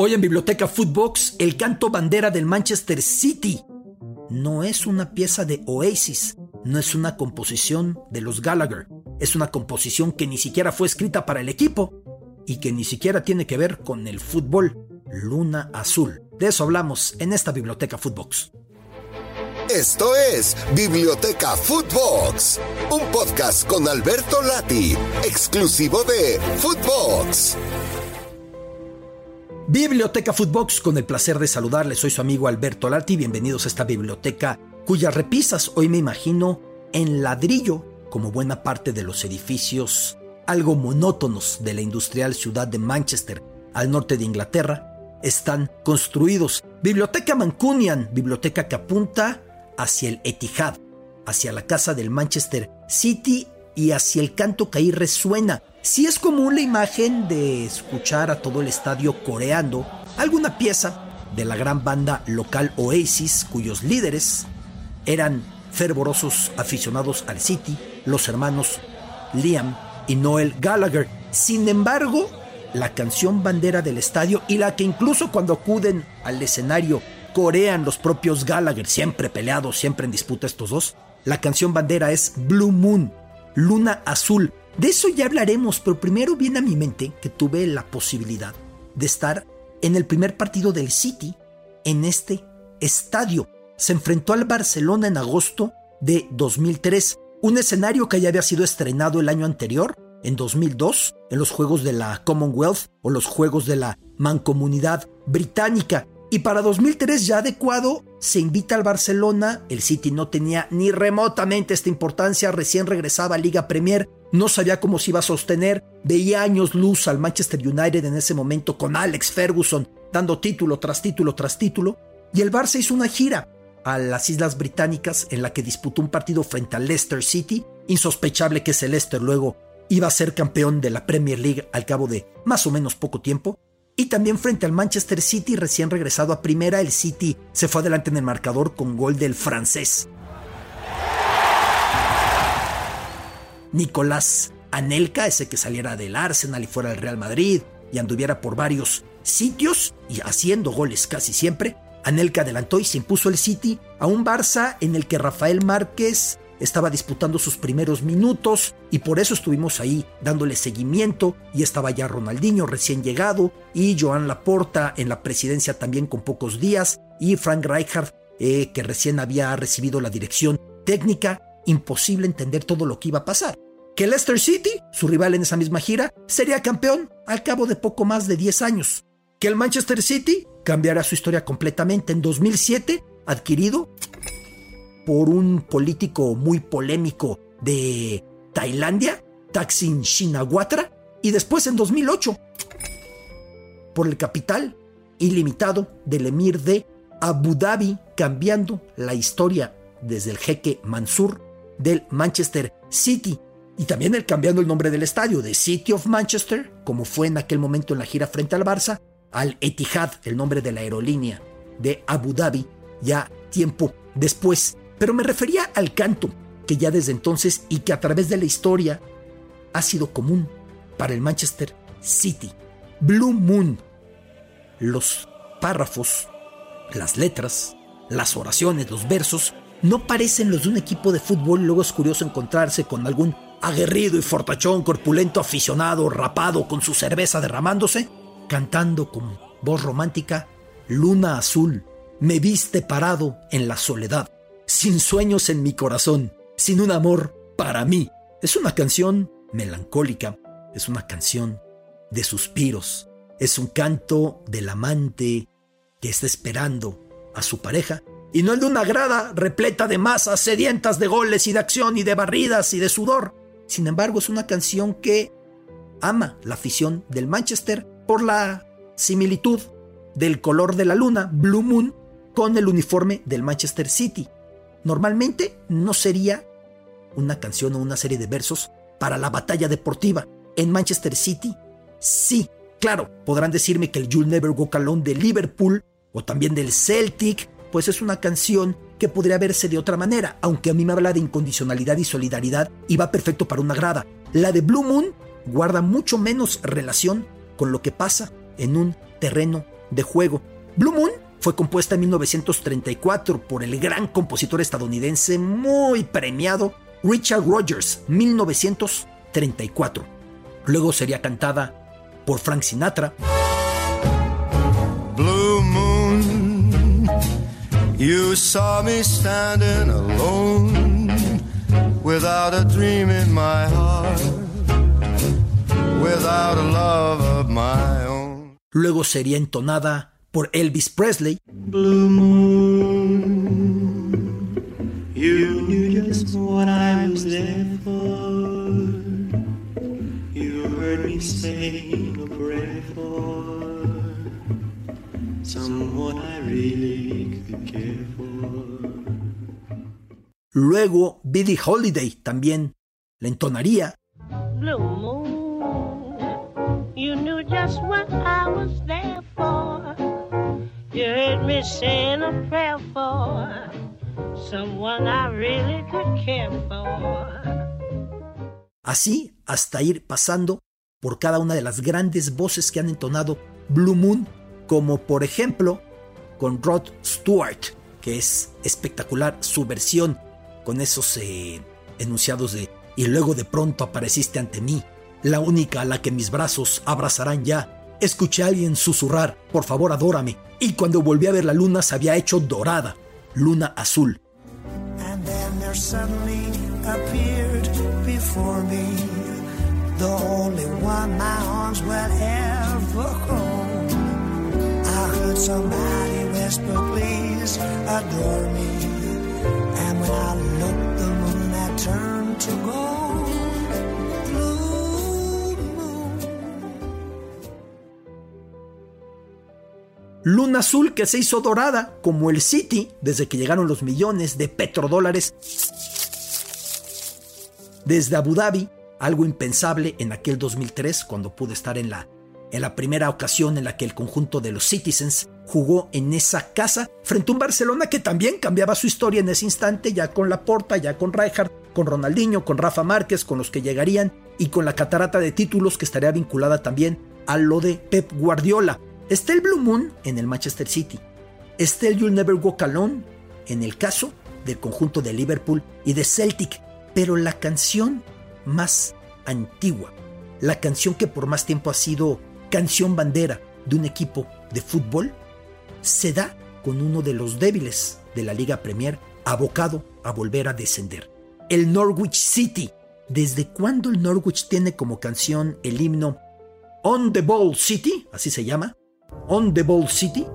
Hoy en Biblioteca Footbox, el canto bandera del Manchester City. No es una pieza de Oasis, no es una composición de los Gallagher, es una composición que ni siquiera fue escrita para el equipo y que ni siquiera tiene que ver con el fútbol. Luna Azul. De eso hablamos en esta Biblioteca Footbox. Esto es Biblioteca Footbox, un podcast con Alberto Lati, exclusivo de Footbox. Biblioteca Footbox, con el placer de saludarles, soy su amigo Alberto Lati, bienvenidos a esta biblioteca cuyas repisas hoy me imagino en ladrillo, como buena parte de los edificios algo monótonos de la industrial ciudad de Manchester, al norte de Inglaterra, están construidos. Biblioteca Mancunian, biblioteca que apunta hacia el Etihad, hacia la casa del Manchester City y hacia el canto que ahí resuena. Si es común la imagen de escuchar a todo el estadio coreando alguna pieza de la gran banda local Oasis, cuyos líderes eran fervorosos aficionados al City, los hermanos Liam y Noel Gallagher. Sin embargo, la canción bandera del estadio y la que incluso cuando acuden al escenario corean los propios Gallagher, siempre peleados, siempre en disputa estos dos. La canción bandera es Blue Moon, Luna Azul. De eso ya hablaremos, pero primero viene a mi mente que tuve la posibilidad de estar en el primer partido del City en este estadio. Se enfrentó al Barcelona en agosto de 2003, un escenario que ya había sido estrenado el año anterior, en 2002, en los Juegos de la Commonwealth o los Juegos de la Mancomunidad Británica. Y para 2003 ya adecuado, se invita al Barcelona, el City no tenía ni remotamente esta importancia, recién regresaba a Liga Premier, no sabía cómo se iba a sostener, veía años luz al Manchester United en ese momento con Alex Ferguson dando título tras título tras título, y el Barça hizo una gira a las Islas Británicas en la que disputó un partido frente al Leicester City, insospechable que ese Leicester luego iba a ser campeón de la Premier League al cabo de más o menos poco tiempo, y también frente al Manchester City recién regresado a primera, el City se fue adelante en el marcador con gol del francés. Nicolás Anelka, ese que saliera del Arsenal y fuera del Real Madrid y anduviera por varios sitios y haciendo goles casi siempre, Anelka adelantó y se impuso el City a un Barça en el que Rafael Márquez estaba disputando sus primeros minutos y por eso estuvimos ahí dándole seguimiento y estaba ya Ronaldinho recién llegado y Joan Laporta en la presidencia también con pocos días y Frank Rijkaard eh, que recién había recibido la dirección técnica. Imposible entender todo lo que iba a pasar. Que Leicester City, su rival en esa misma gira, sería campeón al cabo de poco más de 10 años. Que el Manchester City cambiará su historia completamente en 2007, adquirido por un político muy polémico de Tailandia, Thaksin Shinawatra, y después en 2008 por el capital ilimitado del emir de Abu Dhabi, cambiando la historia desde el jeque Mansur del Manchester City y también el cambiando el nombre del estadio de City of Manchester, como fue en aquel momento en la gira frente al Barça, al Etihad, el nombre de la aerolínea de Abu Dhabi, ya tiempo después. Pero me refería al canto, que ya desde entonces y que a través de la historia ha sido común para el Manchester City. Blue Moon. Los párrafos, las letras, las oraciones, los versos, no parecen los de un equipo de fútbol. Luego es curioso encontrarse con algún aguerrido y fortachón, corpulento aficionado, rapado, con su cerveza derramándose, cantando con voz romántica, Luna Azul, me viste parado en la soledad sin sueños en mi corazón, sin un amor para mí. Es una canción melancólica, es una canción de suspiros, es un canto del amante que está esperando a su pareja y no el de una grada repleta de masas sedientas de goles y de acción y de barridas y de sudor. Sin embargo, es una canción que ama la afición del Manchester por la similitud del color de la luna, Blue Moon, con el uniforme del Manchester City. Normalmente no sería una canción o una serie de versos para la batalla deportiva. En Manchester City, sí. Claro, podrán decirme que el You'll Never Walk Alone de Liverpool o también del Celtic, pues es una canción que podría verse de otra manera, aunque a mí me habla de incondicionalidad y solidaridad y va perfecto para una grada. La de Blue Moon guarda mucho menos relación con lo que pasa en un terreno de juego. Blue Moon fue compuesta en 1934 por el gran compositor estadounidense muy premiado Richard Rogers, 1934. Luego sería cantada por Frank Sinatra. Blue Moon, you saw me standing alone without a dream in my heart, without a love of my own. Luego sería entonada por Elvis Presley. Blue Moon, you knew just what I was there for. You heard me sing a prayer for someone I really could care for. Luego Billie Holiday también la entonaría. Blue moon, you knew just what I was there for. Así hasta ir pasando por cada una de las grandes voces que han entonado Blue Moon, como por ejemplo con Rod Stewart, que es espectacular su versión con esos eh, enunciados de y luego de pronto apareciste ante mí, la única a la que mis brazos abrazarán ya. Escuché a alguien susurrar, por favor adórame, y cuando volví a ver la luna se había hecho dorada, luna azul. And then there suddenly appeared before me the only one my arms will ever hold. I heard somebody whisper, please adore me. Luna azul que se hizo dorada, como el City, desde que llegaron los millones de petrodólares. Desde Abu Dhabi, algo impensable en aquel 2003, cuando pude estar en la, en la primera ocasión en la que el conjunto de los Citizens jugó en esa casa frente a un Barcelona que también cambiaba su historia en ese instante, ya con Laporta, ya con Rijkaard, con Ronaldinho, con Rafa Márquez, con los que llegarían y con la catarata de títulos que estaría vinculada también a lo de Pep Guardiola. Está el Blue Moon en el Manchester City. Está el You'll Never Walk Alone en el caso del conjunto de Liverpool y de Celtic. Pero la canción más antigua, la canción que por más tiempo ha sido canción bandera de un equipo de fútbol, se da con uno de los débiles de la Liga Premier, abocado a volver a descender. El Norwich City. ¿Desde cuándo el Norwich tiene como canción el himno On the Ball City? Así se llama. On the Ball City.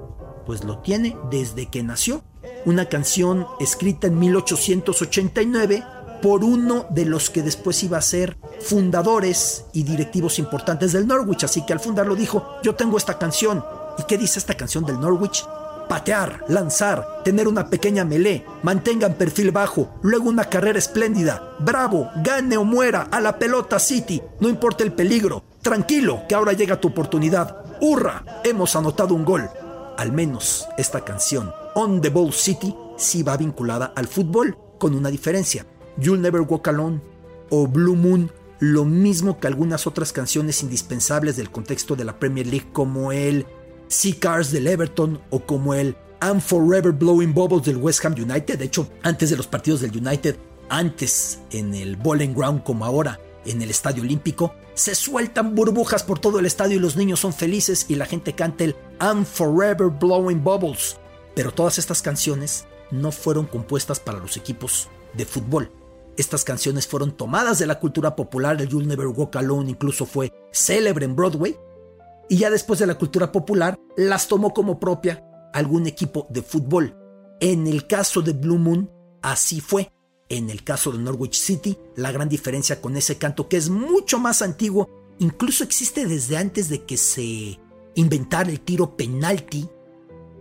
Pues lo tiene desde que nació. Una canción escrita en 1889 por uno de los que después iba a ser fundadores y directivos importantes del Norwich. Así que al fundarlo dijo, yo tengo esta canción. ¿Y qué dice esta canción del Norwich? Patear, lanzar, tener una pequeña melee, mantengan perfil bajo, luego una carrera espléndida, bravo, gane o muera, a la pelota City, no importa el peligro, tranquilo, que ahora llega tu oportunidad, hurra, hemos anotado un gol. Al menos esta canción, On the Ball City, sí va vinculada al fútbol, con una diferencia. You'll Never Walk Alone o Blue Moon, lo mismo que algunas otras canciones indispensables del contexto de la Premier League como el Sea Cars del Everton o como el I'm Forever Blowing Bubbles del West Ham United. De hecho, antes de los partidos del United, antes en el Bowling Ground como ahora en el Estadio Olímpico, se sueltan burbujas por todo el estadio y los niños son felices y la gente canta el I'm Forever Blowing Bubbles. Pero todas estas canciones no fueron compuestas para los equipos de fútbol. Estas canciones fueron tomadas de la cultura popular, el You'll Never Walk Alone incluso fue célebre en Broadway, y ya después de la cultura popular las tomó como propia algún equipo de fútbol. En el caso de Blue Moon, así fue. En el caso de Norwich City, la gran diferencia con ese canto que es mucho más antiguo, incluso existe desde antes de que se inventara el tiro penalti,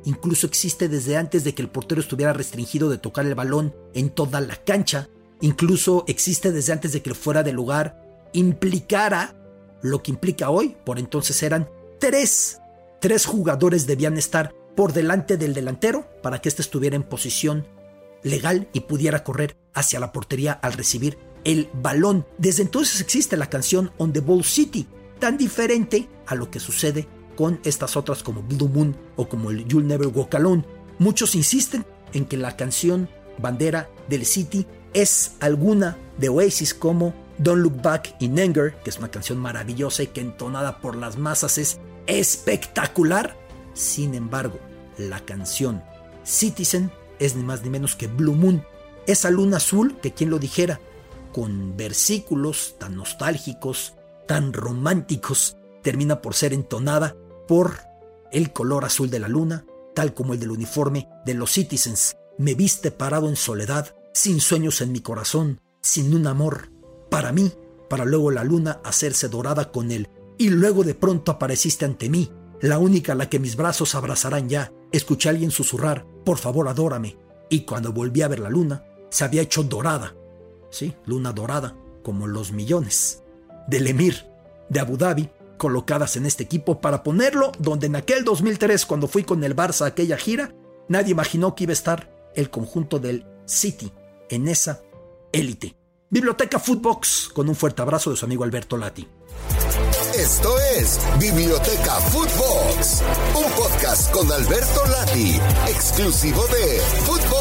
incluso existe desde antes de que el portero estuviera restringido de tocar el balón en toda la cancha, incluso existe desde antes de que el fuera de lugar implicara lo que implica hoy, por entonces eran tres. Tres jugadores debían estar por delante del delantero para que éste estuviera en posición legal y pudiera correr hacia la portería al recibir el balón. Desde entonces existe la canción On the Ball City, tan diferente a lo que sucede con estas otras como Blue Moon o como el You'll Never Walk Alone. Muchos insisten en que la canción bandera del City es alguna de Oasis como Don't Look Back in Anger, que es una canción maravillosa y que entonada por las masas es espectacular. Sin embargo, la canción Citizen es ni más ni menos que Blue Moon, esa luna azul que quien lo dijera, con versículos tan nostálgicos, tan románticos, termina por ser entonada por el color azul de la luna, tal como el del uniforme de los Citizens. Me viste parado en soledad, sin sueños en mi corazón, sin un amor, para mí, para luego la luna hacerse dorada con él, y luego de pronto apareciste ante mí, la única a la que mis brazos abrazarán ya. Escuché a alguien susurrar, por favor adórame, y cuando volví a ver la luna, se había hecho dorada. Sí, luna dorada, como los millones del emir de Abu Dhabi colocadas en este equipo para ponerlo donde en aquel 2003 cuando fui con el Barça a aquella gira, nadie imaginó que iba a estar el conjunto del City en esa élite. Biblioteca Footbox con un fuerte abrazo de su amigo Alberto Lati. Esto es Biblioteca Footbox, un podcast con Alberto Lati, exclusivo de Footbox.